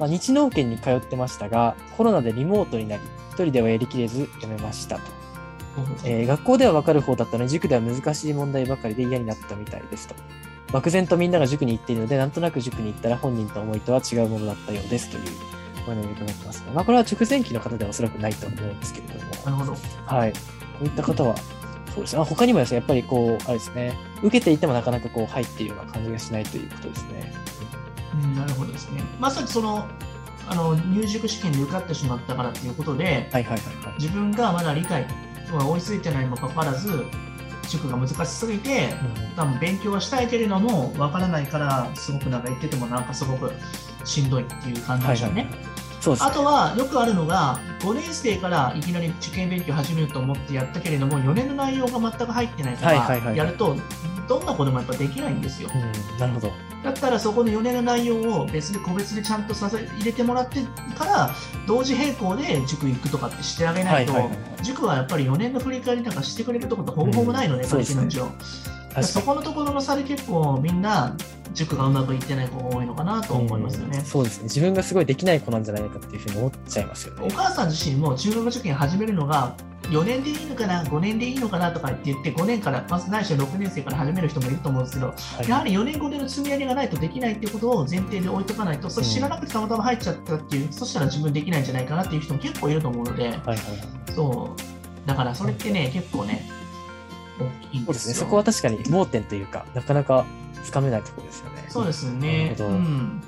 まあ、日農研に通ってましたが、コロナでリモートになり、一人ではやりきれず辞めましたと。えー学校では分かる方だったのに、塾では難しい問題ばかりで嫌になったみたいですと。漠然とみんなが塾に行っているので、なんとなく塾に行ったら本人と思いとは違うものだったようですというお話を伺ってますね。まあ、これは直前期の方ではおそらくないと思うんですけれども。なるほど。はい。こういった方は、そうですね。あ他にもですね、やっぱりこう、あれですね、受けていてもなかなかこう入っているような感じがしないということですね。うん、なるほどですね。まさにその、あの入塾試験で受かってしまったからということで、はいはいはいはい。自分がまだ理解は追いついてないにもかかわらず、塾が難しすぎて、多分勉強はしたいけれども、わからないから、すごくなんか言ってても、なんかすごくしんどいっていう感じでしょうね。そうですね。あとはよくあるのが、5年生からいきなり受験勉強始めると思ってやったけれども、4年の内容が全く入ってないから、やると、どんな子でもやっぱできないんですよ。うん、なるほど。だったらそこの4年の内容を別で個別でちゃんとさせ入れてもらってから同時並行で塾行くとかってしてあげないと、塾はやっぱり4年の振り返りなんかしてくれるところってほぼほぼないので、うんカリキュラム上確かに。そこのところの差で結構みんな塾がうまくいってない子が多いのかなと思いますよねうん。そうですね。自分がすごいできない子なんじゃないかっていうふうに思っちゃいますよね。お母さん自身も中学受験始めるのが4年でいいのかな、5年でいいのかなとかって言って、5年から、まずないしは6年生から始める人もいると思うんですけど、はいやはり4年、5年の積み上げがないとできないっていうことを前提で置いとかないと、それ知らなくてたまたま入っちゃったっていう、そしたら自分できないんじゃないかなっていう人も結構いると思うので、はいはいはい。そう、だからそれってね、結構ね、大きいんでそうですね。すよ。そこは確かに盲点というか、なかなかつかめないところですよね。そうですなるねほ。どうん。